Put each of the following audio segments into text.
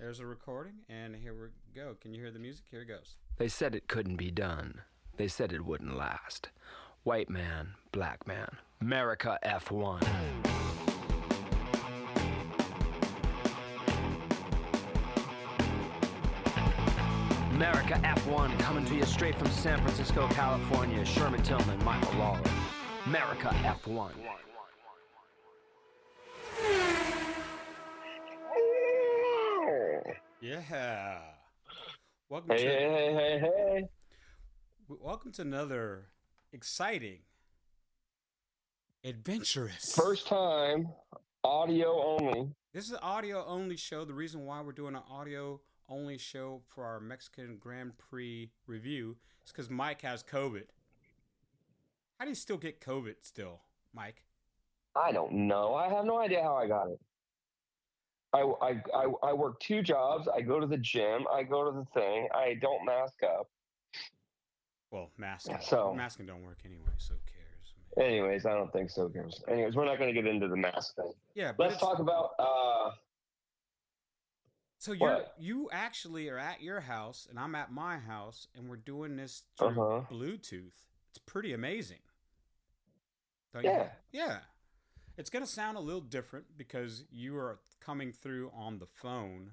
There's a recording, and here we go. Can you hear the music? Here it goes. They said it couldn't be done. They said it wouldn't last. White man, black man, America F1. America F1 coming to you straight from San Francisco, California. Sherman Tillman, Michael Lawler. America F1. Yeah. Welcome Hey, to hey, hey, hey, hey. welcome to another exciting, adventurous. First time, audio only. This is an audio only show. The reason why we're doing an audio only show for our Mexican Grand Prix review is because Mike has COVID. How do you still get COVID still, Mike? I don't know. I have no idea how I got it. I, I, I, I work two jobs. I go to the gym. I go to the thing. I don't mask up. Well, masking. So- masking don't work anyway, so who cares? Anyways, I don't think so. Guys. Anyways, we're not going to get into the mask thing. Yeah, but Let's talk about. uh So you you actually are at your house and I'm at my house and we're doing this through Uh-huh. Bluetooth. It's pretty amazing. Don't Yeah. You? Yeah. It's gonna sound a little different because you are coming through on the phone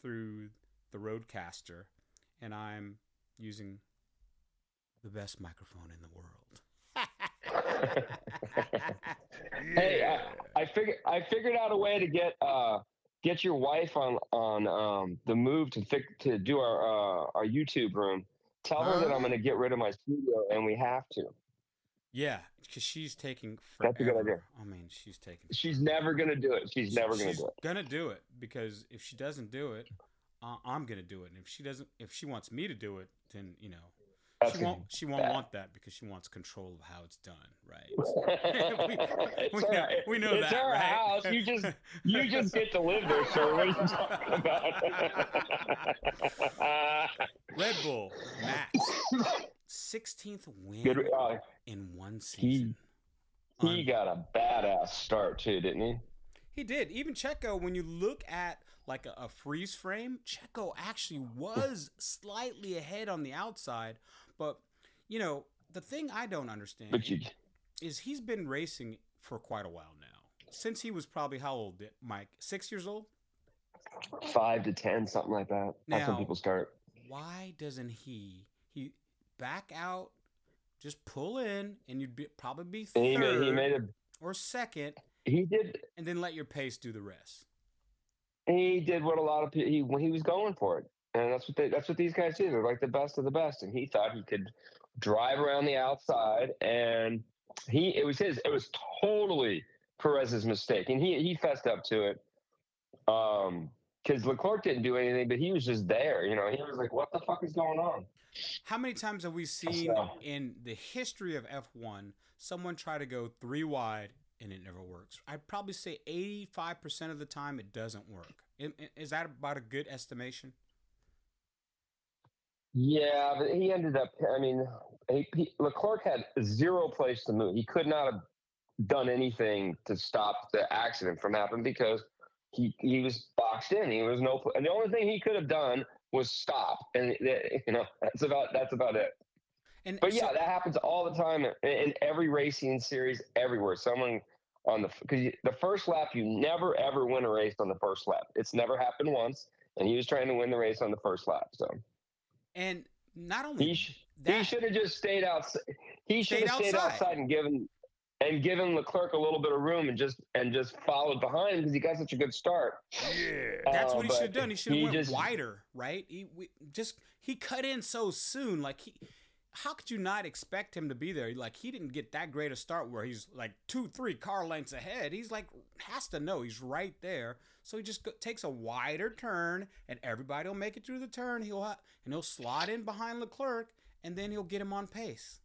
through the RODECaster, and I'm using the best microphone in the world. Hey, I, I figured I figured out a way to get uh get your wife on on um the move to fix to do our uh, our YouTube room. Tell her that I'm going to get rid of my studio, and we have to. Yeah, because she's taking forever. That's a good idea. I mean, she's taking She's never going to do it. She's never going to she's do it. gonna do it because if she doesn't do it, uh, I'm gonna do it. And if she doesn't, if she wants me to do it, then you know That's she won't. She won't bad. want that because she wants control of how it's done, right? it's we all know- right. we know it's that, our right? house. You just you just get to live there, sir. What are you talking about? Red Bull Max, sixteenth win Good, uh, in one season. he Un- got a badass start too, didn't he? He did. Even Checo, when you look at like a, a freeze frame, Checo actually was slightly ahead on the outside. But, you know, the thing I don't understand you, is he's been racing for quite a while now. Since he was probably how old, Mike? Six years old? five to ten, something like that. That's when people start. Why doesn't he he back out, just pull in, and you'd be, probably be And he third made he made a or second, he did and then let your pace do the rest? he did what a lot of people he when he was going for it, and that's what they that's what these guys do. They're like the best of the best, and he thought he could drive around the outside, and he it was his it was totally Perez's mistake, and he he fessed up to it. Um, because Leclerc didn't do anything, but he was just there. You know, he was like, "What the fuck is going on?" How many times have we seen So- in the history of F1 someone try to go three wide and it never works? I'd probably say 85% of the time it doesn't work. Is that about a good estimation? Yeah, but he ended up. I mean, he, he, Leclerc had zero place to move. He could not have done anything to stop the accident from happening because he he was boxed in. He was no. And the only thing he could have done was stop, and uh, you know that's about that's about it. And But so- yeah, that happens all the time in, in every racing series, everywhere. Someone on the because the first lap, you never ever win a race on the first lap. It's never happened once, and he was trying to win the race on the first lap. So and not only he sh- he should have just stayed outside. He should have stayed outside. outside and given and given Leclerc a little bit of room and just and just followed behind because he got such a good start. Yeah, that's Uh, what he should have done. He should have he went just- wider, right? He we, just he cut in so soon. Like he, how could you not expect him to be there? Like he didn't get that great a start where he's like two, three car lengths ahead. He's like has to know he's right there. So he just go, takes a wider turn, and everybody will make it through the turn. He'll and he'll slide in behind Leclerc, and then he'll get him on pace.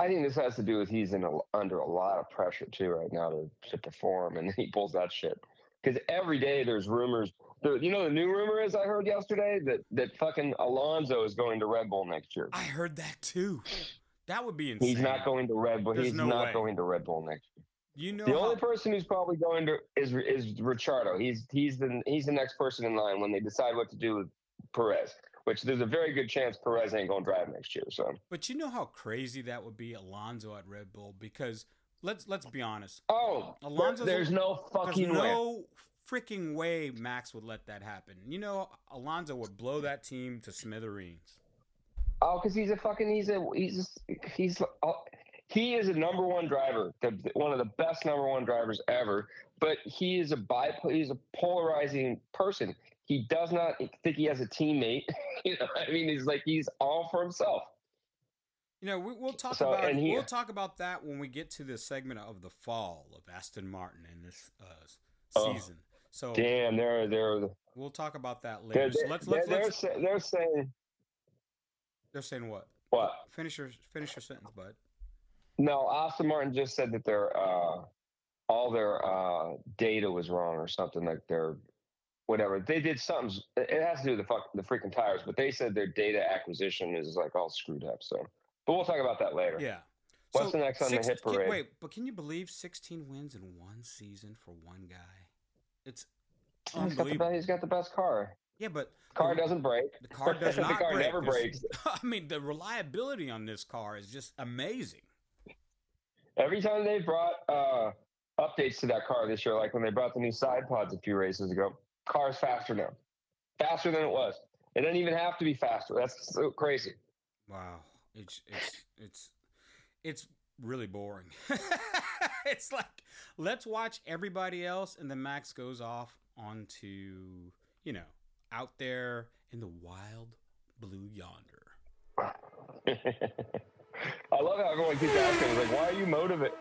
I think this has to do with he's in a, under a lot of pressure too right now to, to perform, and he pulls that shit. Because every day there's rumors. The, you know the new rumor is I heard yesterday that that fucking Alonso is going to Red Bull next year. I heard that too. That would be insane. He's not going to Red Bull. There's He's no not way. going to Red Bull next year. You know The how, only person who's probably going to is is Ricciardo. He's he's the he's the next person in line when they decide what to do with Perez. Which there's a very good chance Perez ain't going to drive next year. So but you know how crazy that would be Alonso at Red Bull because let's let's be honest. oh, Alonso's there's a- no There's fucking way. no freaking way Max would let that happen. You know, Alonso would blow that team to smithereens. Oh, because he's a fucking he's a he's a, he's uh, he is a number one driver, the, one of the best number one drivers ever. But he is a bi he's a polarizing person. He does not think he has a teammate. you know, I mean, he's like he's all for himself. You know, we, we'll talk So, about he- we'll talk about that when we get to the segment of the fall of Aston Martin in this uh, Oh, season. so Damn, they're they're we'll talk about that they're, later. So they're, let's let's, they're, let's sa- they're saying they're saying what? what? Finish your finish your sentence, bud. No, Aston Martin just said that their uh, all their uh, data was wrong or something like their whatever they did something. It has to do with the fuck the freaking tires, but they said their data acquisition is like all screwed up. So, but we'll talk about that later. Yeah. What's the next on the hit can- parade? wait, but can you believe 16 wins in one season for one guy? It's He's got, the he's got the best car. Yeah, but Car the, doesn't break. the car does not. the car break. never breaks. I mean, the reliability on this car is just amazing. Every time they brought uh, updates to that car this year, like when they brought the new side pods a few races ago, car's faster now, faster than it was. It doesn't even have to be faster. That's so crazy. Wow, it's it's it's it's really boring. it's like let's watch everybody else, and then Max goes off onto you know out there in the wild blue yonder. I love how everyone keeps asking, like, why are you motivated?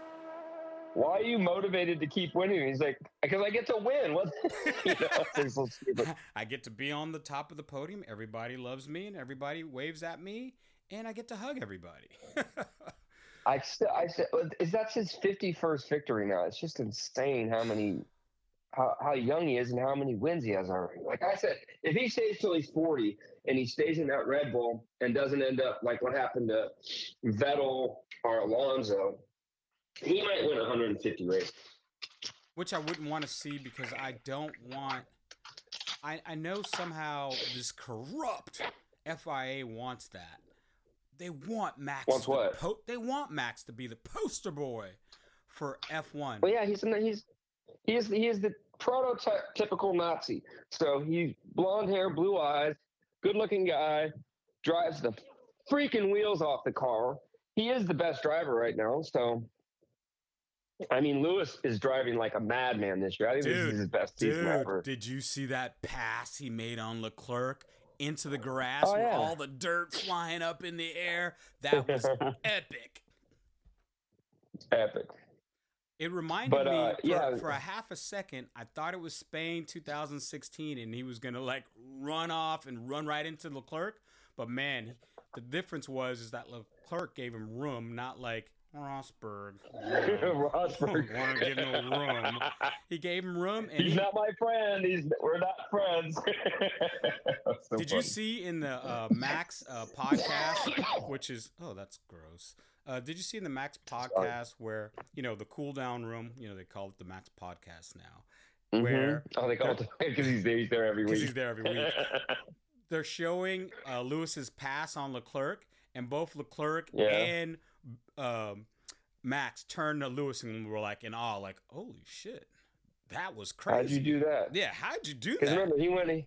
Why are you motivated to keep winning? He's like, because I get to win. What? you know, so. I get to be on the top of the podium. Everybody loves me, and everybody waves at me, and I get to hug everybody. I still, I still, is that's his fifty-first victory now? It's just insane how many, how, how young he is and how many wins he has already. Like I said, if he stays till he's forty and he stays in that Red Bull and doesn't end up like what happened to Vettel or Alonso, he might win 150 races. which I wouldn't want to see because I don't want. I I know somehow this corrupt FIA wants that. They want Max. Wants to what? Po- they want Max to be the poster boy for F1. Well, yeah, he's he's he is he is the prototypical Nazi. So he's blonde hair, blue eyes, good-looking guy, drives the freaking wheels off the car. He is the best driver right now. So, I mean, Lewis is driving like a madman this year. I think this is his best season ever. Dude, did you see that pass he made on Leclerc into the grass Oh, with yeah. all the dirt flying up in the air? That was epic. Epic. It reminded But, me uh, for, yeah. for a half a second. I thought it was Spain 2016, and he was gonna like run off and run right into Leclerc. But man, the difference was is that Leclerc gave him room, not like Rosberg. Rosberg. Want to give him room? He gave him room, and He's he, not my friend. He's we're not friends. So Did you see in the uh, Max uh, podcast, which is oh that's gross. Uh, did you see in the Max podcast where you know the cool down room? You know they call it the Max podcast now Mhm. where- Oh, they call it because he's there. He's there every week. he's there every week. They're showing uh, Lewis's pass on Leclerc, and both Leclerc Yeah. and um, Max turned to Lewis and we were like in awe, like holy shit, that was crazy. How'd you do that? Yeah, how'd you do that? remember, he went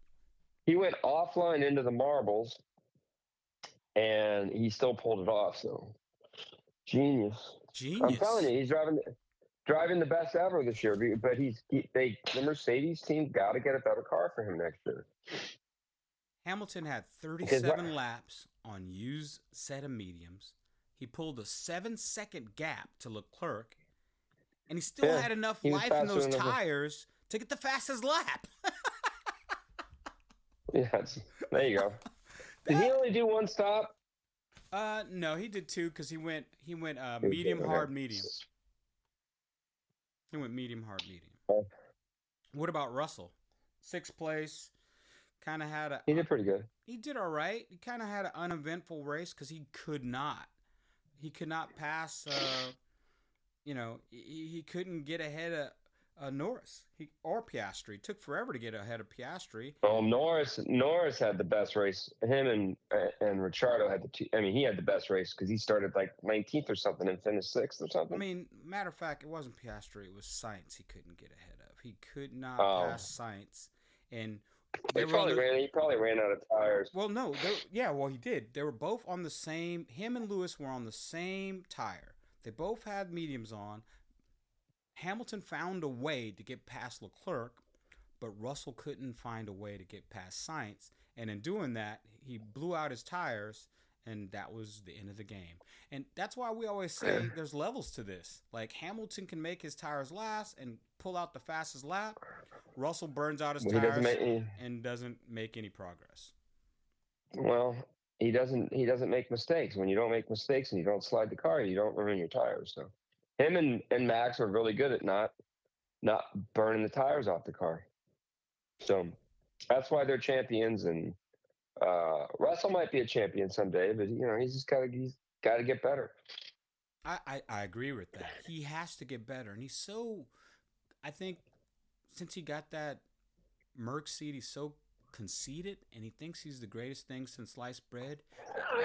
he went offline into the marbles, and he still pulled it off. So genius. Genius. I'm telling you, he's driving driving the best ever this year. But he's he, they the Mercedes team got to get a better car for him next year. Hamilton had 37 laps on used set of mediums. He pulled a seven second gap to Leclerc, and he still Yeah, had enough life in those tires to get the fastest lap. Yeah, there you go. Did he only do one stop? uh, no, he did two because he went he went uh, medium, hard, medium. He went medium, hard, medium. Oh. What about Russell? Sixth place. Kind of had a He did pretty good. he did all right. He kind of had an uneventful race because he could not, he could not pass uh, you know, he, he couldn't get ahead of uh, Norris he, or Piastri. It took forever to get ahead of Piastri. Well, Norris Norris had the best race. Him and and Ricciardo had the two. I mean, he had the best race because he started like 19th or something and finished sixth or something. I mean, matter of fact, it wasn't Piastri. It was Sainz. He couldn't get ahead of. He could not Oh. pass Sainz. and they they probably the- ran. He probably ran out of tires. Well, no, yeah, well, he did. They were both on the same. Him and Lewis were on the same tire. They both had mediums on. Hamilton found a way to get past Leclerc, but Russell couldn't find a way to get past Sainz. And in doing that, he blew out his tires, and that was the end of the game. And that's why we always say there's levels to this. Like Hamilton can make his tires last and pull out the fastest lap. Russell burns out his Well, tires doesn't. He, and doesn't make any progress. well, he doesn't. He doesn't make mistakes. When you don't make mistakes and you don't slide the car, you don't ruin your tires. So, him and and Max are really good at not not burning the tires off the car. So, that's why they're champions. And uh, Russell might be a champion someday, but you know he's just got to he's got to get better. I, I, I agree with that. He has to get better. And he's so, I think, since he got that Merc seat, he's so conceited and he thinks he's the greatest thing since sliced bread.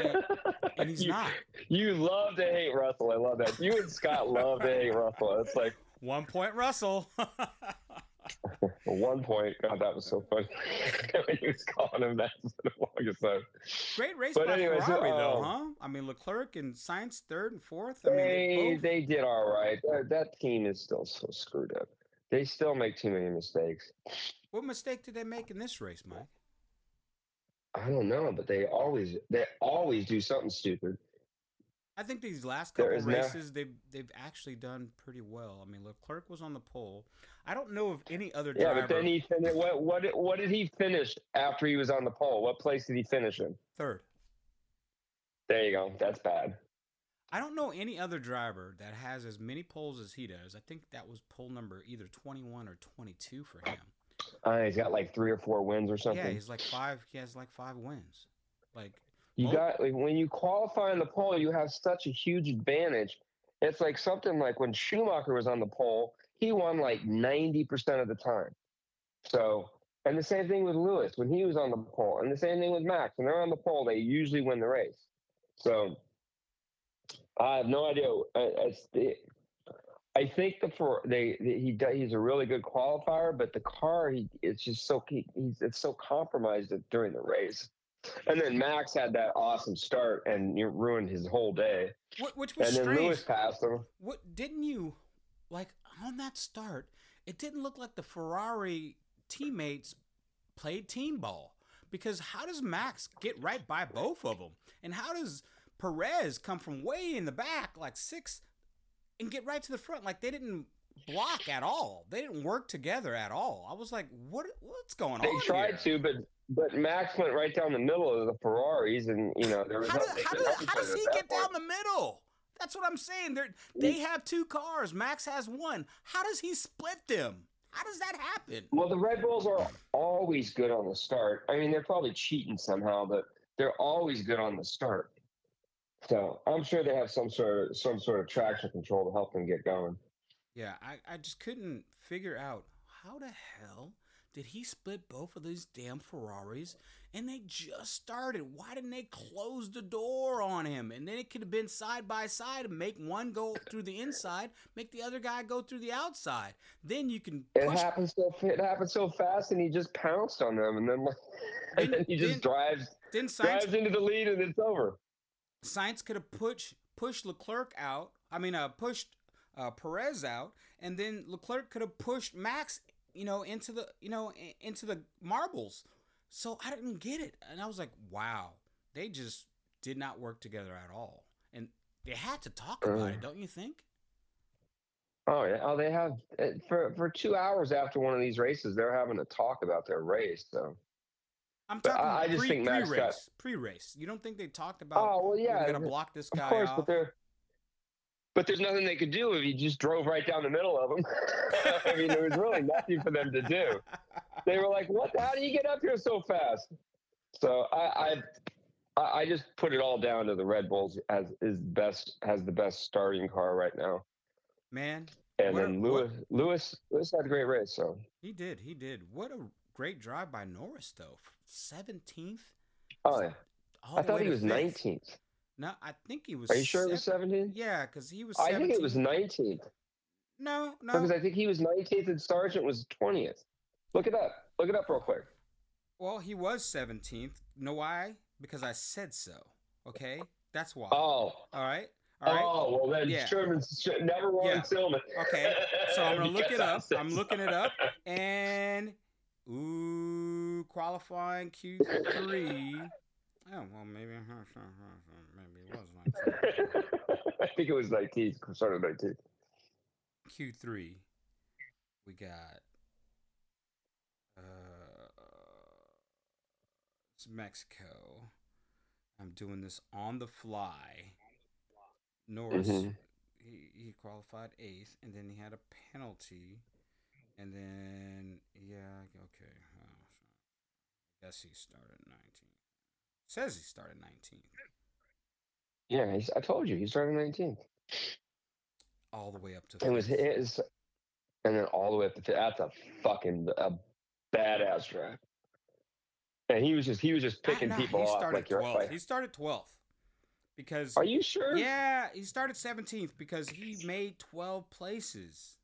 And, and he's You- not. You love to hate Russell. I love that. You and Scott love to hate Russell. It's like One point Russell. one point, God, that was so funny. he was calling him that for the longest time. Great race But by anyways, Ferrari, though, um, huh? I mean, Leclerc and Sainz third and fourth. I mean, they They both, they did all right. That, that team is still so screwed up. They still make too many mistakes. what mistake did they make in this race, Mike? I don't know, but they always they always do something stupid. I think these last couple is no- races they've they've actually done pretty well. I mean, Leclerc was on the pole. I don't know of any other Yeah, driver but then he fin- what what did- what did he finish after he was on the pole? What place did he finish in? third. There you go. That's bad. I don't know any other driver that has as many poles as he does. I think that was pole number either 21 or 22 for him. Uh, he's got like three or four wins or something. Yeah, he's like five. He has like five wins. Like You Well- got like, when you qualify on the pole, you have such a huge advantage. It's like something like when Schumacher was on the pole, he won like ninety percent of the time. So, and the same thing with Lewis when he was on the pole, and the same thing with Max. When they're on the pole, they usually win the race. So, I have no idea. I, it's the, I think the for they he he's a really good qualifier, but the car he it's just so he, he's it's so compromised during the race. And then Max had that awesome start and you ruined his whole day. what, which was And then. Lewis passed him. What didn't you like on that start? It didn't look like the Ferrari teammates played team ball because how does Max get right by both of them, and how does Perez come from way in the back, like six, and get right to the front? Like they didn't block at all. They didn't work together at all. I was like, what? What's going They on? They tried here? to, but but Max went right down the middle of the Ferraris, and you know there was How, does, how, how does he get down the middle? That's what I'm saying. They're, they have two cars. Max has one. How does he split them? How does that happen? Well, the Red Bulls are always good on the start. I mean, they're probably cheating somehow, but they're always good on the start. So I'm sure they have some sort of some sort of traction control to help them get going. Yeah, I, I just couldn't figure out how the hell did he split both of these damn Ferraris and they just started. Why didn't they close the door on him? And then it could have been side by side and make one go through the inside, make the other guy go through the outside. Then you can It push happened so it happened so fast, and he just pounced on them, and then like, and then he just Then- drives then drives into the lead, and it's over. Sainz could have pushed pushed Leclerc out. I mean, uh, pushed uh, Perez out, and then Leclerc could have pushed Max, you know, into the you know into the marbles. So I didn't get it, and I was like, wow, they just did not work together at all, and they had to talk about it, Uh. don't you think? Oh yeah. Oh, they have uh, for for two hours after one of these races, they're having a talk about their race. So. I'm talking I- I just pre, think Max pre-race. got- Pre-race. You don't think they talked about? Oh well, yeah. we're gonna block this guy Of course, off. but there, but there's nothing they could do if he just drove right down the middle of them. I mean, there was really nothing for them to do. They were like, "What? How do you get up here so fast?" So I, I, I- just put it all down to the Red Bulls as is best has the best starting car right now. Man, And What a- then what- Lewis, Lewis, Lewis had a great race. So, he did. He did. What a great drive by Norris, though. Seventeenth. oh yeah, I thought he was 19th. No, I think he was. Are you sure it was 17th? Yeah, because he was. I think it was 19th No, no. because I think he was 19th and Sargent was 20th. Look it up. Look it up real quick. Well, he was 17th. Know why? Because I said so. Okay? That's why. Oh, All right? All right? oh, well then Yeah. Sherman never won Yeah. Tillman. Okay, so I'm gonna look it up. I'm looking it up. And, ooh, qualifying Q3. Oh, well, maybe, maybe it was 19. I think it was 19th. Started 19th. Q3. We got, uh, it's Mexico. I'm doing this on the fly. Norris, Mhm. he, he qualified eighth, and then he had a penalty, and then yeah, okay. Guess he started 19th. Says he started 19th, Yeah, he's, I told you he started 19th. all the way up to. It was his, and then all the way up to. That's a fucking a badass drive. And he was just he was just picking people he off started like you're 12th. like, He started 12th because Are you sure? Yeah, he started 17th because he made 12 places.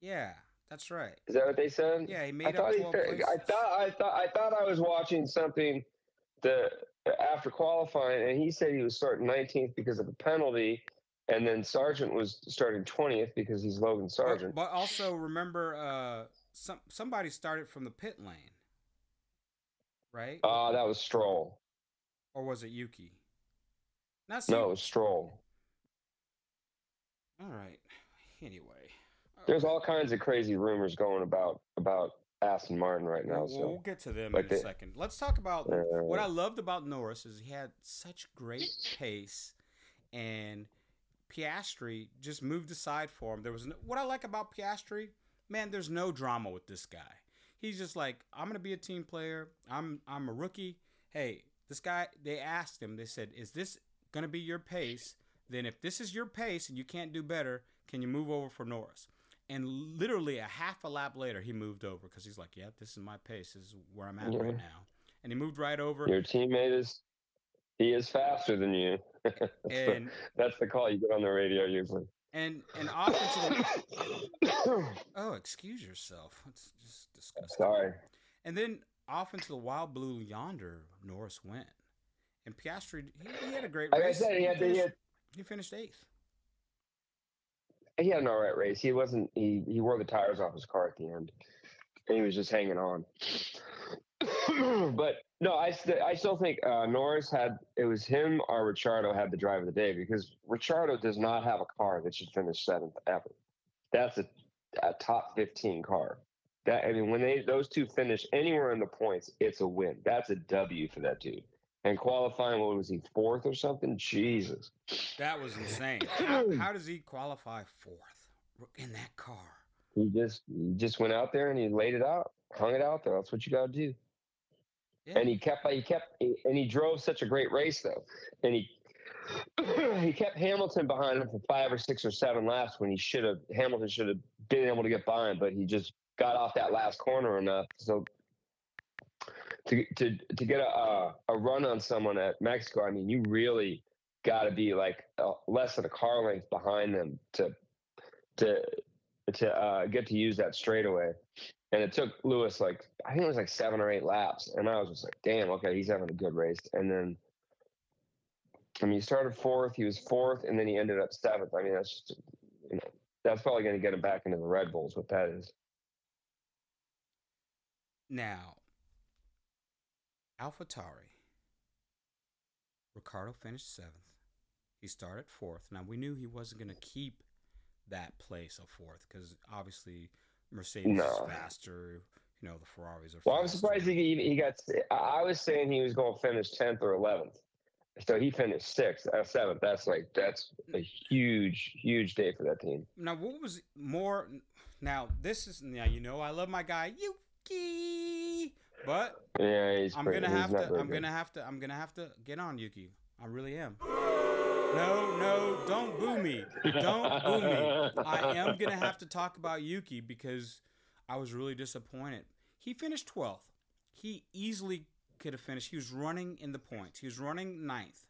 Yeah, that's right. Is that what they said? Yeah, he I made thought up he 12 said- I thought I thought I thought I was watching something the after qualifying, and he said he was starting 19th because of a penalty, and then Sargent was starting 20th because he's Logan But, Sargent. but also remember, uh, some somebody started from the pit lane, right? Ah, that was Stroll. or was it Yuki? Not No, it was Stroll. All right. Anyway, There's all kinds of crazy rumors going about about Aston Martin right now. We'll, So we'll get to them like in a second. Let's talk about Uh, what I loved about Norris is he had such great pace, and Piastri just moved aside for him. There was no, what I like about Piastri, man. There's no drama with this guy. He's just like I'm gonna be a team player. I'm I'm a rookie. Hey, this guy. They asked him. They said, "Is this gonna be your pace?" Then if this is your pace and you can't do better, can you move over for Norris? And literally a half a lap later, he moved over because he's like, "Yeah, this is my pace. This is where I'm at Yeah. right now." And he moved right over. your teammate is he is faster than you. that's, the, And that's the call you get on the radio usually. and and off into the oh, excuse yourself. It's just disgusting. Sorry. And then off into the wild blue yonder, Norris went, and Piastri he, he had a great Like I race. said, he had, he finished, had he finished eighth. He had an all right race. He wasn't he he wore the tires off his car at the end, and he was just hanging on. but no, I st- I still think uh, Norris had it was him or Ricciardo had the drive of the day because Ricciardo does not have a car that should finish seventh ever. That's a, a top fifteen car. That I mean, when they those two finish anywhere in the points, it's a win. That's a W for that dude. And qualifying, what was he fourth or something? Jesus. That was insane. How, how does he qualify fourth in that car? He just he just went out there and he laid it out, hung it out there. That's what you got to do. Yeah. And he kept he kept and he drove such a great race though, and he he kept Hamilton behind him for five or six or seven laps when he should have Hamilton should have been able to get by him, but he just got off that last corner enough so to to to get a a, a run on someone at Mexico. I mean, you really got to be like uh, less than a car length behind them to to to uh, get to use that straightaway. And it took Lewis like I think it was like seven or eight laps, and I was just like, "Damn, okay, he's having a good race." And then, I mean, he started fourth, he was fourth, and then he ended up seventh. I mean, that's just, you know, that's probably going to get him back into the Red Bulls. What that is. Now, AlphaTauri. Ricciardo finished seventh. He started fourth. Now we knew he wasn't going to keep that place of fourth because obviously Mercedes No. is faster. You know the Ferraris are. Well, I'm surprised he he got. I I was saying he was going to finish tenth or eleventh, so he finished sixth, uh, seventh. That's like that's a huge, huge day for that team. Now, what was more? Now, this is now you know I love my guy Yuki, but Yeah, he's. I'm pretty- gonna have to. I'm good. gonna have to. I'm gonna have to get on Yuki. I really am. no, no, don't boo me. Don't boo me. I am gonna have to talk about Yuki because I was really disappointed. He finished 12th. He easily could have finished. He was running in the points. He was running ninth.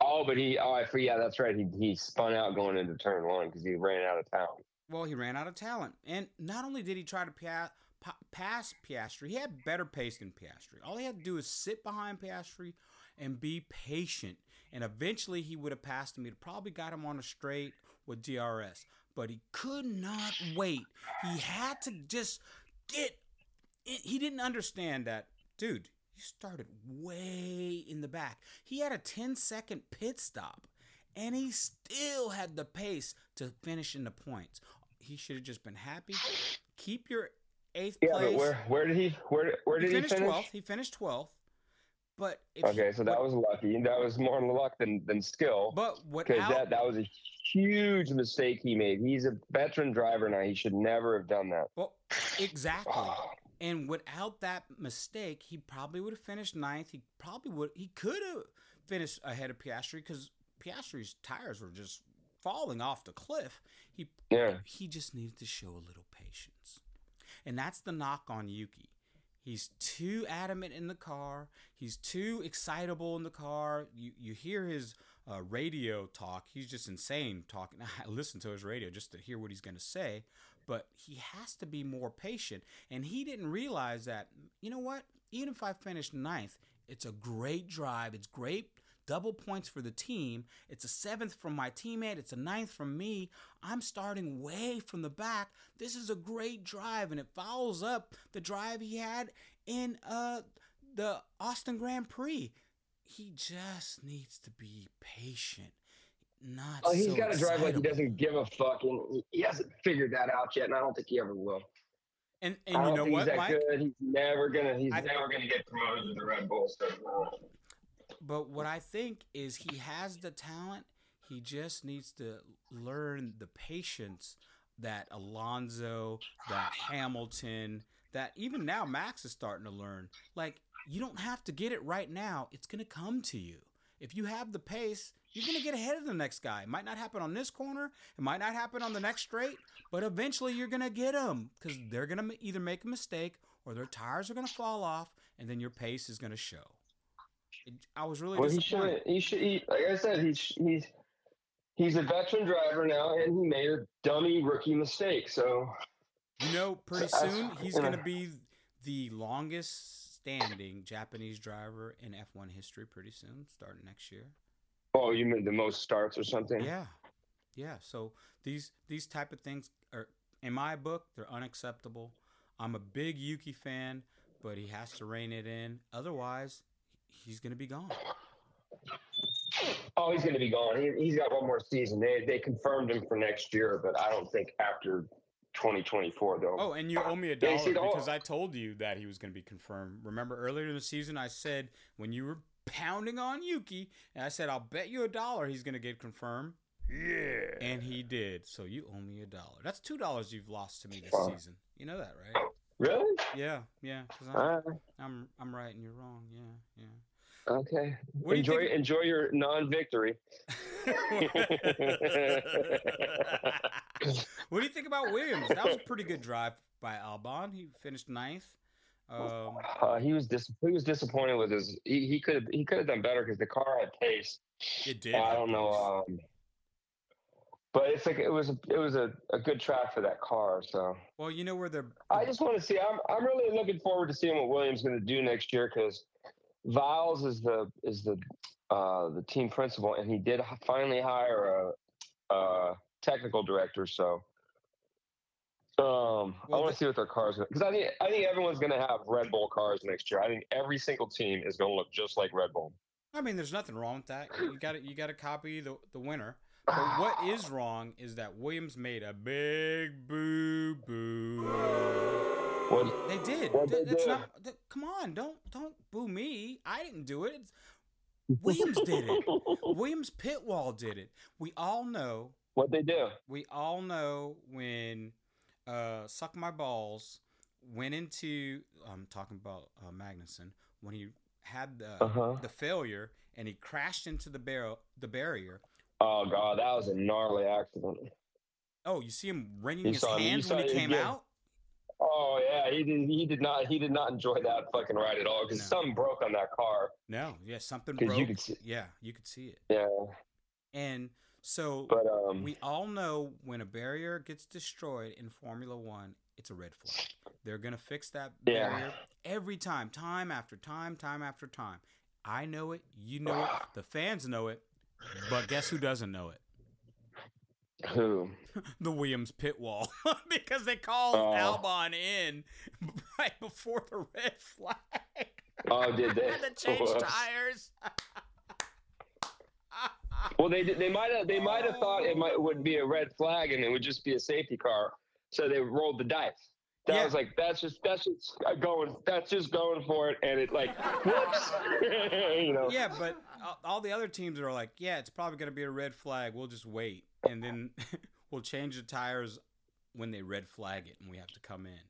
Oh, but he. Oh, I forget. Yeah, that's right. He he spun out going into turn one because he ran out of town. Well, he ran out of talent, and not only did he try to pa- pa- pass Piastri, he had better pace than Piastri. All he had to do is sit behind Piastri and be patient, and eventually he would have passed him. He'd probably got him on a straight with DRS, but he could not wait. He had to just get. He didn't understand that, dude. You started way in the back. He had a 10 second pit stop and he still had the pace to finish in the points. He should have just been happy. Keep your eighth Yeah, place. but where where did he where where did he, finished finish? 12th. He finished 12th. But Okay, he- so that what- was lucky. That was more luck than than skill. but what? Because that that was a huge mistake he made. He's a veteran driver now. He should never have done that. well exactly. And without that mistake, he probably would have finished ninth. He probably would. He could have finished ahead of Piastri because Piastri's tires were just falling off the cliff. He Yeah. he just needed to show a little patience, and that's the knock on Yuki. He's too adamant in the car. He's too excitable in the car. You you hear his uh, radio talk. He's just insane talking. I listen to his radio just to hear what he's going to say. But he has to be more patient. And he didn't realize that, you know what? Even if I finish ninth, it's a great drive. It's great double points for the team. It's a seventh from my teammate. It's a ninth from me. I'm starting way from the back. This is a great drive, and it follows up the drive he had in uh the Austin Grand Prix. He just needs to be patient. Not Oh, he's so got to drive like he doesn't give a fuck, and he- hasn't figured that out yet, and I don't think he ever will. And and you know what, he's that Mike? good. He's never gonna. He's I- never gonna get promoted to the Red Bull. So, But what I think is he has the talent. He just needs to learn the patience that Alonso, that Hamilton, that even now Max is starting to learn. Like you don't have to get it right now. It's going to come to you. If you have the pace, you're going to get ahead of the next guy. It might not happen on this corner. It might not happen on the next straight, but eventually you're going to get them because they're going to either make a mistake or their tires are going to fall off, and then your pace is going to show. It- I was really well, he should. He should. Like I said, he's he's he's a veteran driver now, and he made a dummy rookie mistake. So You know, pretty I- soon he's going to be the longest standing Japanese driver in F1 history pretty soon, starting next year. Oh, you mean the most starts or something? Yeah. Yeah, so these these type of things are in my book, they're unacceptable. I'm a big Yuki fan, but he has to rein it in. Otherwise, he's going to be gone. Oh, he's going to be gone. He, he's got one more season. They they confirmed him for next year, but I don't think after 2024 though. Oh, and you owe me a Yeah, dollar see, because I told you that he was going to be confirmed. Remember earlier in the season, I said when you were pounding on Yuki, and I said I'll bet you a dollar he's going to get confirmed, Yeah. and he did. So you owe me a dollar. That's two dollars you've lost to me this Wow. season. You know that, right? Really? Yeah, yeah. 'cause I'm, right. I'm I'm right and you're wrong. Yeah, yeah. Okay. What do you enjoy enjoy your non-victory. what do you think about Williams? That was a pretty good drive by Albon. He finished ninth. Um, Uh, he was dis- he was disappointed with his. He, he could have he could have done better because the car had pace. it did. I don't know. Um, but it's like it was a, it was a, a good track for that car. So well, you know where they're. I just want to see. I'm I'm really looking forward to seeing what Williams going to do next year because Vowles is the is the uh, the team principal, and he did finally hire a, a technical director. So. Um, I want to see what their cars because I think I think everyone's going to have Red Bull cars next year. I think every single team is going to look just like Red Bull. I mean, there's nothing wrong with that. You got to you got to copy the the winner. But what is wrong is that Williams made a big boo boo. What- They did. What'd they That's not. come on, don't don't boo me. I didn't do it. It's- Williams did it. Williams Pitwall did it. We all know. What they do? We all know when uh, "Suck My Balls" went into. I'm talking about uh, Magnussen when he had the Uh-huh. the failure and he crashed into the barrel the barrier. Oh god, that was a gnarly accident. Oh, you see him wringing You his saw him- you hands saw when he came again. out. Oh yeah, he did. He did not. He did not enjoy that fucking ride at all because No. something broke on that car. No, yeah, something broke. you could see- Yeah, you could see it. Yeah, And so but um, we all know when a barrier gets destroyed in Formula One, it's a red flag. They're gonna fix that Yeah. barrier every time, time after time, time after time. I know it, you know it, the fans know it, but guess who doesn't know it? who? The Williams pit wall, because they called Oh. Albon in right before the red flag. Oh, did they? Had to change Whoops. tires. Well, they they might have they might have thought it might would be a red flag and it would just be a safety car, so they rolled the dice. That Yeah. was like that's just that's just going that's just going for it, and it like whoops, you know. yeah, but all- the other teams are like, yeah, it's probably going to be a red flag. We'll just wait, and then we'll change the tires when they red flag it, and we have to come in.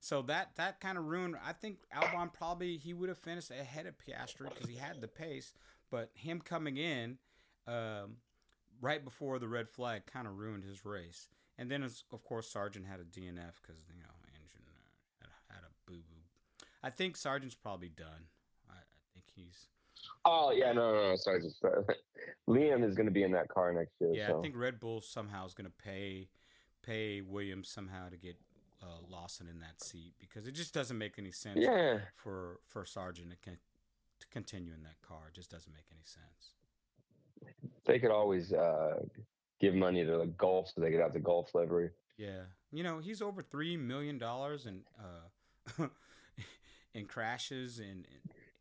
So that that kind of ruined. I think Albon probably he would have finished ahead of Piastri because he had the pace, but him coming in um, right before the red flag kind of ruined his race. And then, of course, Sargent had a DNF because you know engine uh, had a boo boo. I think Sargent's probably done. I, I think he's Oh yeah, no, no, no sorry, just uh, Liam is going to be in that car next year. Yeah, so. I think Red Bull somehow is going to pay pay Williams somehow to get uh, Lawson in that seat because it just doesn't make any sense Yeah, for for Sargent to, con- to continue in that car. It just doesn't make any sense. they could always uh, give money to the Gulf so they could have the Gulf livery. Yeah, you know he's over three million dollars in uh, in crashes and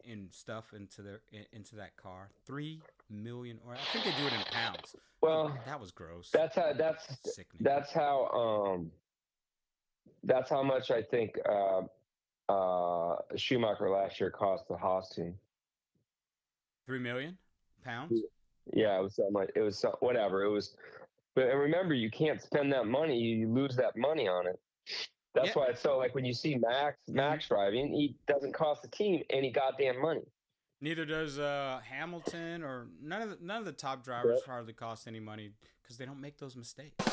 and stuff into their in- into that car. Three million, or I think they do it in pounds. Well, that was gross. that's how that's sickening. that's how um that's how much I think uh, uh, Schumacher last year cost the Haas team. Three million pounds. Yeah, it was so much. It was so, whatever. It was, but and remember, you can't spend that money. You lose that money on it. That's Yeah. why it's so like when you see Max Max driving, he doesn't cost the team any goddamn money. Neither does uh, Hamilton or none of the, none of the top drivers hardly cost any money because they don't make those mistakes.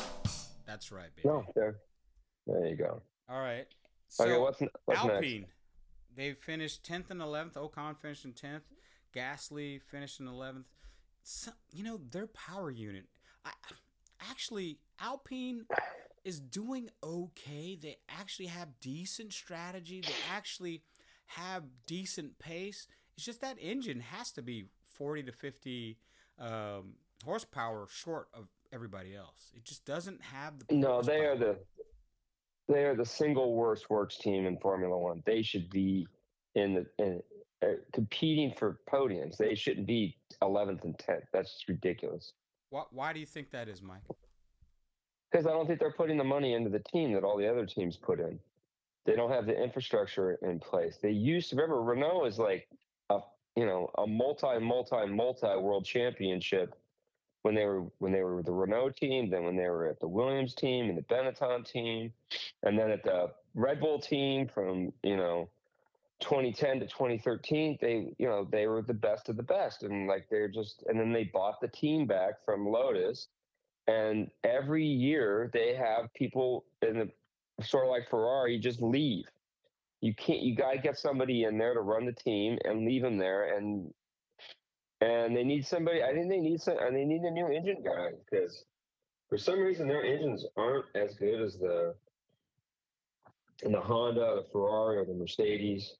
That's right, baby. No, there, there you go. All right. So okay, what's what's next? Alpine, they finished tenth and eleventh. Ocon finished in tenth. Gasly finished in eleventh. So, you know their power unit. I actually Alpine is doing okay. They actually have decent strategy. They actually have decent pace. It's just that engine has to be forty to fifty um, horsepower short of everybody else. It just doesn't have the. No, they are the they are the single worst works team in Formula One. They should be in the in, uh, competing for podiums. They shouldn't be 11th and 10th. That's just ridiculous. Why, why do you think that is, Mike? Because I don't think they're putting the money into the team that all the other teams put in. They don't have the infrastructure in place. They used to remember Renault is like a you know a multi multi multi world championship when they were when they were the Renault team, then when they were at the Williams team and the Benetton team, and then at the Red Bull team from you know 2010 to 2013 they you know they were the best of the best and like they're just and then they bought the team back from Lotus and every year they have people in the sort of like Ferrari just leave you can't you got to get somebody in there to run the team and leave them there and and they need somebody I think they need some and they need a new engine guy because for some reason their engines aren't as good as the the Honda, the Ferrari, or the Mercedes.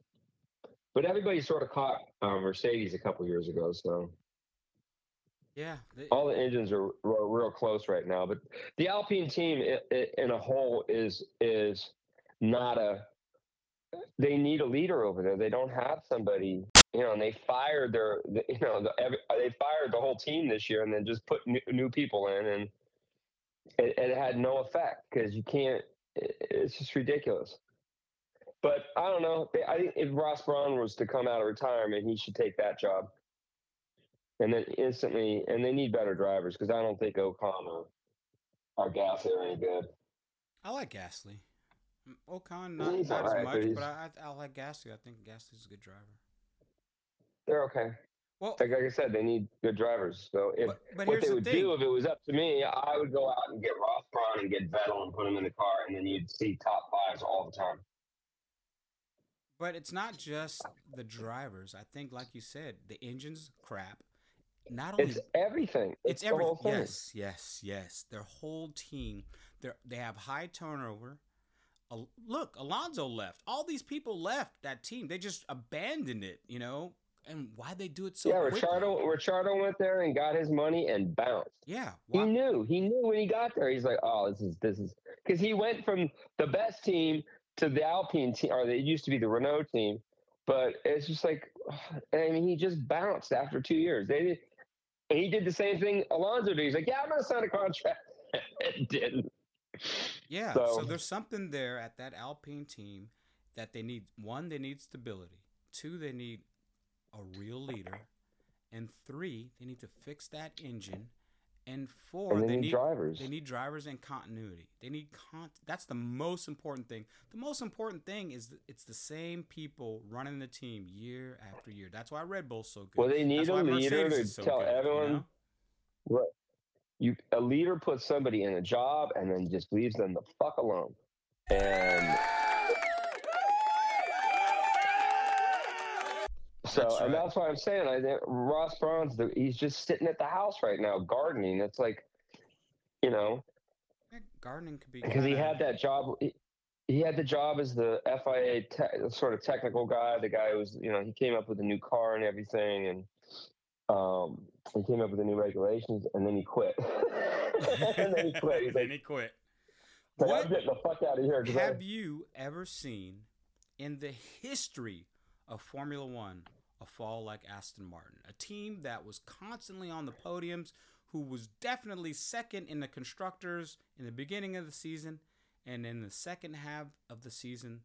But everybody sort of caught uh, Mercedes a couple years ago, so Yeah, they- all the engines are real, real close right now. But the Alpine team, i i in a whole, is is not a. They need a leader over there. They don't have somebody, you know. And they fired their, you know, the, every, they fired the whole team this year, and then just put new, new people in, and it, it had no effect because you can't. It, it's just ridiculous. But I don't know. I think if Ross Brawn was to come out of retirement, he should take that job and then instantly, and they need better drivers because I don't think Ocon or, or Gasly are any good. I like Gasly. Ocon not, He's not as alright, much, but but, I, I like Gasly. I think Gasly's a good driver. They're okay. Well, Like, like I said, they need good drivers. So if but, but what they the would thing. do if it was up to me, I would go out and get Ross Brawn and get Vettel and put him in the car, and then you'd see top fives all the time. But it's not just the drivers. I think, like you said, the engine's crap. Not only It's everything. it's It's, the every whole thing. yes, yes, yes. Their whole team, they they have high turnover. Al- Look, Alonso left. All these people left that team. They just abandoned it. You know, and why they do it so yeah, quickly? Ricciardo, Ricciardo went there and got his money and bounced. Yeah, He knew. He knew when he got there. He's like, "Oh, this is this is," because he went from the best team to the Alpine team, or it used to be the Renault team. But it's just like, I mean, he just bounced after two years. They and he did the same thing Alonso did. He's like, "Yeah, I'm gonna sign a contract." it didn't. Yeah, so, So- there's something there at that Alpine team that they need. One, they need stability. Two, they need a real leader. And three, they need to fix that engine. And four, And they they need drivers. They need drivers and continuity. They need con. That's the most important thing. The most important thing is that it's the same people running the team year after year. That's why Red Bull's so good. Well, they need That's a leader to so tell good, you everyone know? Right. You a leader puts somebody in a job and then just leaves them the fuck alone. And so That's and that's why I'm saying I think Ross Brawn's the, he's just sitting at the house right now gardening. It's like you know, Gardening could be because he had that job he, he had the job as the FIA te- sort of technical guy, the guy who was, you know, he came up with a new car and everything, and um, he came up with the new regulations, and then he quit. and then he quit. He's then like, he quit. "But What I'm getting the fuck out of here. 'cause I- have you ever seen in the history of Formula One a fall like Aston Martin? A team that was constantly on the podiums, who was definitely second in the constructors in the beginning of the season, and in the second half of the season,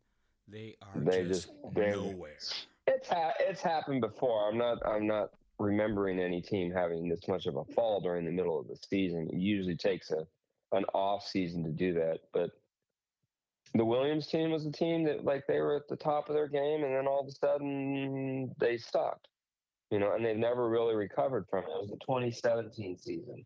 they are They just, just- nowhere. It's ha- it's happened before. I'm not I'm not remembering any team having this much of a fall during the middle of the season. It usually takes a an off season to do that. But the Williams team was a team that like they were at the top of their game, and then all of a sudden they stopped. You know, and they've never really recovered from it. It was the 2017 season.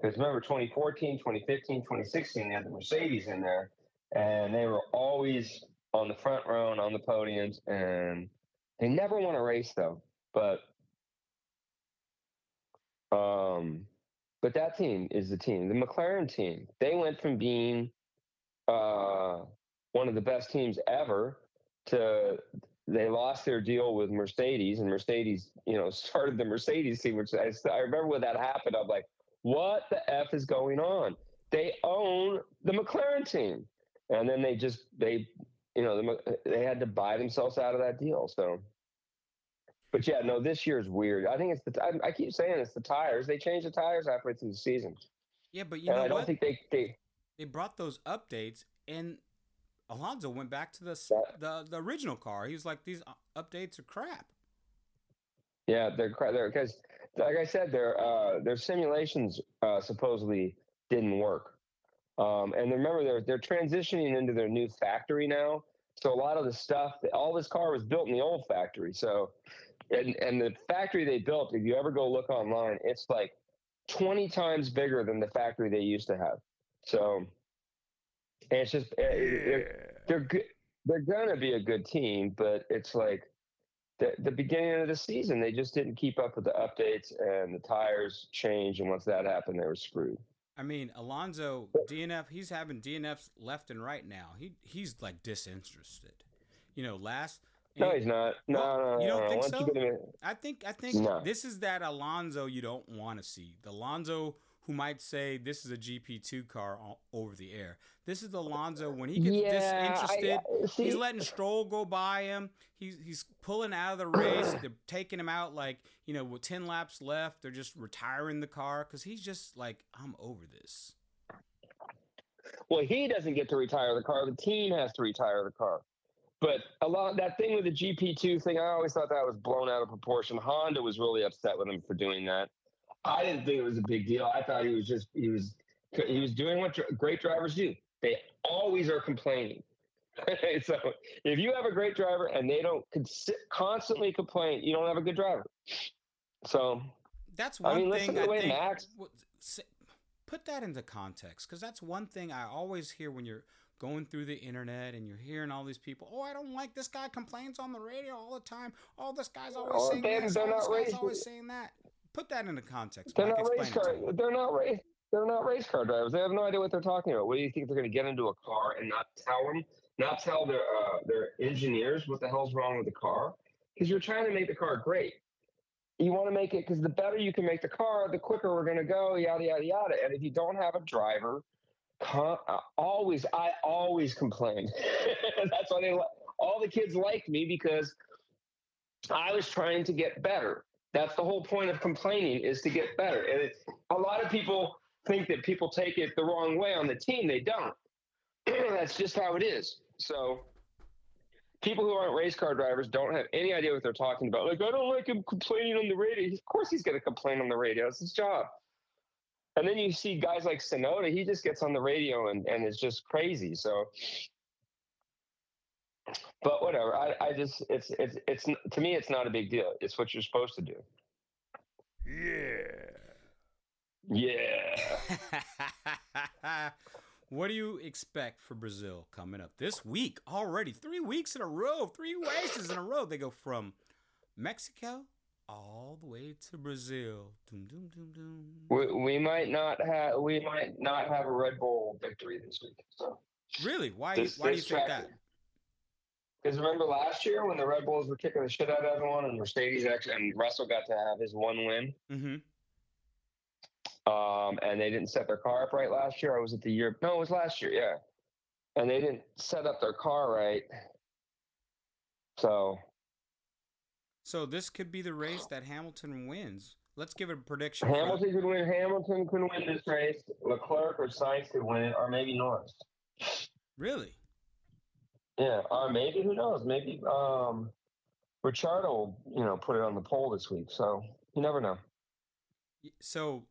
Because remember, 2014, 2015, 2016, they had the Mercedes in there, and they were always on the front row and on the podiums, and they never won a race though. But um, but that team is the team. The McLaren team. They went from being uh, one of the best teams ever to they lost their deal with Mercedes, and Mercedes, you know, started the Mercedes team. Which I, I remember when that happened. I'm like, what the f is going on? They own the McLaren team, and then they just they you know, the, they had to buy themselves out of that deal. So, but yeah, no, this year is weird. I think it's the. I, I keep saying it's the tires. They changed the tires halfway through the season, Yeah, but you and know I don't what? think they they. they brought those updates and Alonso went back to the the, the original car. He was like, "These uh, updates are crap." Yeah, they're crap. they're because, like I said, their uh, their simulations uh, supposedly didn't work. Um, and remember, they're they're transitioning into their new factory now. So a lot of the stuff, all this car was built in the old factory. So, and and the factory they built, if you ever go look online, it's like twenty times bigger than the factory they used to have. So, and it's just eh, they're, they're good. They're gonna be a good team, but it's like the, the beginning of the season, they just didn't keep up with the updates and the tires changed. And once that happened, they were screwed. I mean, Alonso DNF. He's having DNFs left and right now. He he's like disinterested. You know, last. No, he's not. No, Well, no, no. you don't no. think so? you get him in, I think I think No. this is that Alonso you don't want to see. The Alonso who might say this is a GP2 car o- over the air. This is Alonso when he gets yeah, disinterested. I, see, He's letting Stroll go by him. He's he's pulling out of the race. They're taking him out like you know with ten laps left. They're just retiring the car because he's just like I'm over this. well, he doesn't get to retire the car. The team has to retire the car. But a lot that thing with the GP two thing, I always thought that was blown out of proportion. Honda was really upset with him for doing that. I didn't think it was a big deal. I thought he was just he was he was doing what great drivers do. They always are complaining. so if you have a great driver and they don't consi- constantly complain, you don't have a good driver. So That's one I mean, thing I way think. Max- put that into context, because that's one thing I always hear when you're going through the internet and you're hearing all these people. Oh, I don't like this guy complains on the radio all the time. Oh, this guy's always Oh, saying this. Guy's always saying that. Put that into context. they're Mike. not race car. it to me. They're not race. They're not race car drivers. They have no idea what they're talking about. What do you think they're going to get into a car and not tell them, not tell their uh, their engineers what the hell's wrong with the car? Because you're trying to make the car great. You want to make it because the better you can make the car, the quicker we're going to go. Yada yada yada. And if you don't have a driver, con- uh, always I always complain. That's why they all the kids like me because I was trying to get better. That's the whole point of complaining is to get better. And a lot of people think that people take it the wrong way on the team. They don't. That's just how it is. So people who aren't race car drivers don't have any idea what they're talking about. Like, I don't like him complaining on the radio. Of course he's going to complain on the radio. It's his job. And then you see guys like Tsunoda, he just gets on the radio and, and is just crazy. So but whatever. I, I just it's it's it's to me it's not a big deal. It's what you're supposed to do. Yeah. Yeah. what do you expect for Brazil coming up this week already? Three weeks in a row, three races in a row. They go from Mexico all the way to Brazil. Doom, doom, doom, doom. We, we might not have we might not have a Red Bull victory this week. So Really? Why? This- why do you this think track- that? Because remember last year when the Red Bulls were kicking the shit out of everyone and Mercedes actually and Russell got to have his one win. Mm-hmm. Um, and they didn't set their car up right last year. Or was it the year? No, it was last year. Yeah, and they didn't set up their car right. So So this could be the race that Hamilton wins. Let's give it a prediction. Hamilton could win. Hamilton could win this race. Leclerc or Sainz could win it, or maybe Norris. Really? Yeah, or maybe who knows? Maybe um, Ricciardo will you know put it on the pole this week. So you never know. So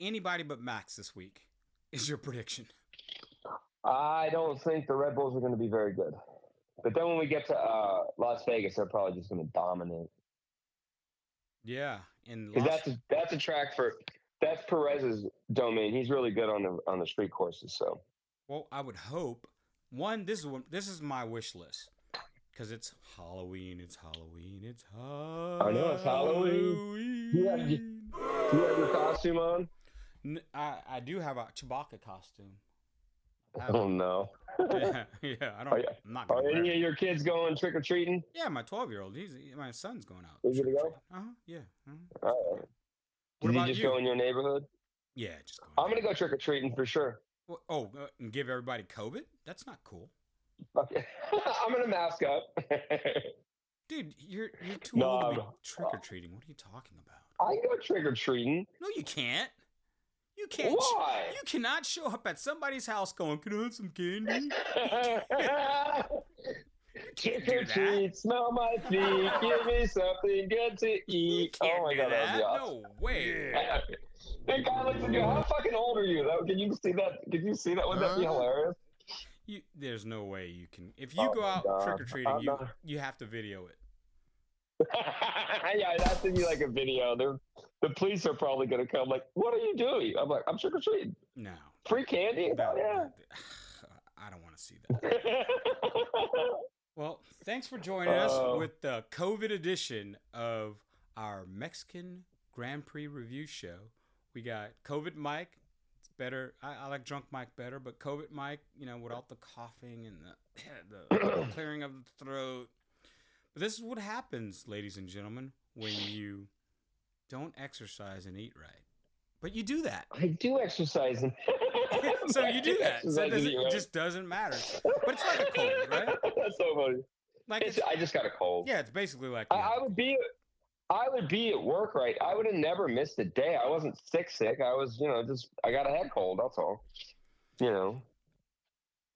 anybody but Max this week is your prediction. I don't think the Red Bulls are going to be very good. But then when we get to uh, Las Vegas, they're probably just going to dominate. Yeah, and Las- that's a, that's a track for that's Perez's domain. He's really good on the on the street courses. So well, I would hope one. This is one, this is my wish list because it's Halloween. It's Halloween. It's Halloween. I know, it's Halloween. You have- you have your costume on? N- I I do have a Chewbacca costume. Oh no! yeah, yeah. I don't. Are you- I'm not Are any of your kids going trick or treating? Yeah, my 12 year old. He's my son's going out. Is he to go? Uh huh. Yeah. uh-huh. Uh, What did about you just you? go in your neighborhood? Yeah, just. I'm gonna go trick or treating for sure. Well, oh, uh, and give everybody COVID? That's not cool, Okay. I'm gonna mask up. dude. You're you're too No, old to be I'm- trick or treating. What are you talking about? I can go trick or treating. No, you can't. You can't. Why? You cannot show up at somebody's house going, "Can I have some candy?" Trick do or that. treat, smell my feet, give me something good to eat. can't oh my do god, that. that awesome. No way. Guy looks at you. How fucking old are you? That, can you see that? Can you see that? Would that be hilarious? You, there's no way you can. If you Oh go out God. trick or treating, you not- you have to video it. yeah, it has to be like a video. They're, the police are probably going to come. Like, what are you doing? I'm like, I'm trick or treating. No. Free candy? That- yeah. I don't want to see that. Well, thanks for joining us Oh. with the COVID edition of our Mexican Grand Prix review show. We got COVID Mike. It's better. I, I like drunk Mike better, but COVID Mike, you know, without the coughing and the, the clearing of the throat. But this is what happens, ladies and gentlemen, when you don't exercise and eat right. But you do that. I do exercise. And so you do that. So it, doesn't, it just doesn't matter. But it's like a cold, right? That's so funny. Like It's, it's, I just got a cold. yeah, it's basically like I, I would be, I would be at work, right? I would have never missed a day. I wasn't sick, sick. I was, you know, just I got a head cold. That's all. You know.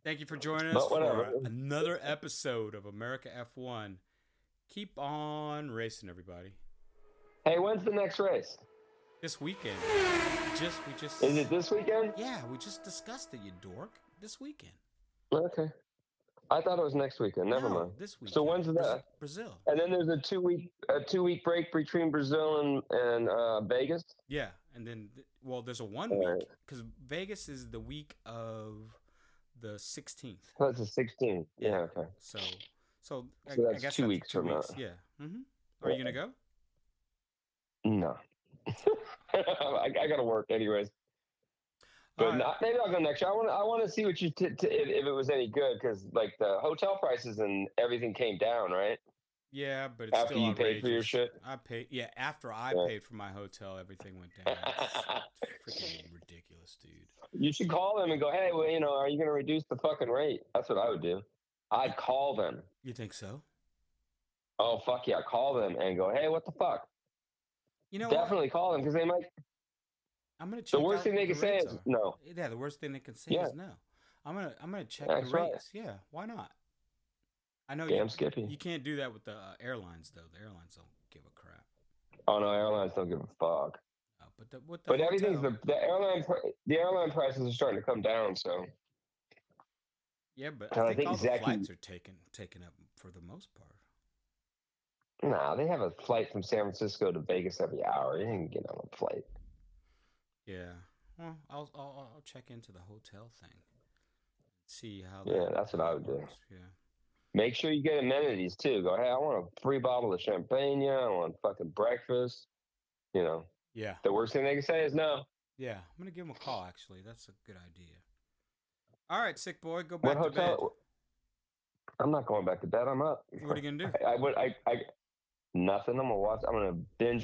Thank you for joining us for another episode of America F1. Keep on racing, everybody. Hey, when's the next race? This weekend, just we just Is it this weekend? yeah, we just discussed it, you dork. This weekend. Okay. I thought it was next weekend. Never No, mind. This week. So when's that? Brazil. And then there's a two week a two week break between Brazil and and uh, Vegas. Yeah, and then well, there's a one All week because Vegas is the week of the 16th. Oh, That's the 16th. Yeah. Okay. So, so, I, So I that's guess two weeks two from now. Yeah. Mm-hmm. Are you gonna go? No. I, I got to work anyways. But right. not, maybe I'll go next year. I want to. I want to see what you t- t- if, it was any good because like the hotel prices and everything came down, right? Yeah, but it's After still you paid for your shit? I paid. Yeah, after I Yeah. paid for my hotel, everything went down. It's freaking ridiculous, dude. You should call them and go, hey, well, you know, are you going to reduce the fucking rate? That's what I would do. I'd call them. You think so? Oh fuck yeah, call them and go, hey, what the fuck? You know, what? Definitely call them because they might. I'm gonna check. The worst thing they can the say is are. no. Yeah, the worst thing they can say Yeah. is no. I'm gonna I'm gonna check That's the right. rates. Yeah, why not? I know Damn you, Skippy. you can't do that with the uh, airlines though. The airlines don't give a crap. Oh no, airlines don't give a fuck. Uh, but the, the But everything's the the airline the airline prices are starting to come down. So yeah, but I I think, think all exactly- the flights are taken taken up for the most part. nah, they have a flight from San Francisco to Vegas every hour. You can get on a flight. Yeah. Well, I'll I'll, I'll check into the hotel thing. See how. Yeah, that that's what I would do. Yeah. Make sure you get amenities too. Go, hey, I want a free bottle of champagne. I want fucking breakfast. You know, Yeah. the worst thing they can say is no. Yeah. I'm gonna give him a call. Actually, that's a good idea. All right, sick boy, go What back to bed. hotel? I'm not going back to bed. I'm up. What are you gonna do? I, I would. I, I. Nothing. I'm gonna watch. I'm gonna binge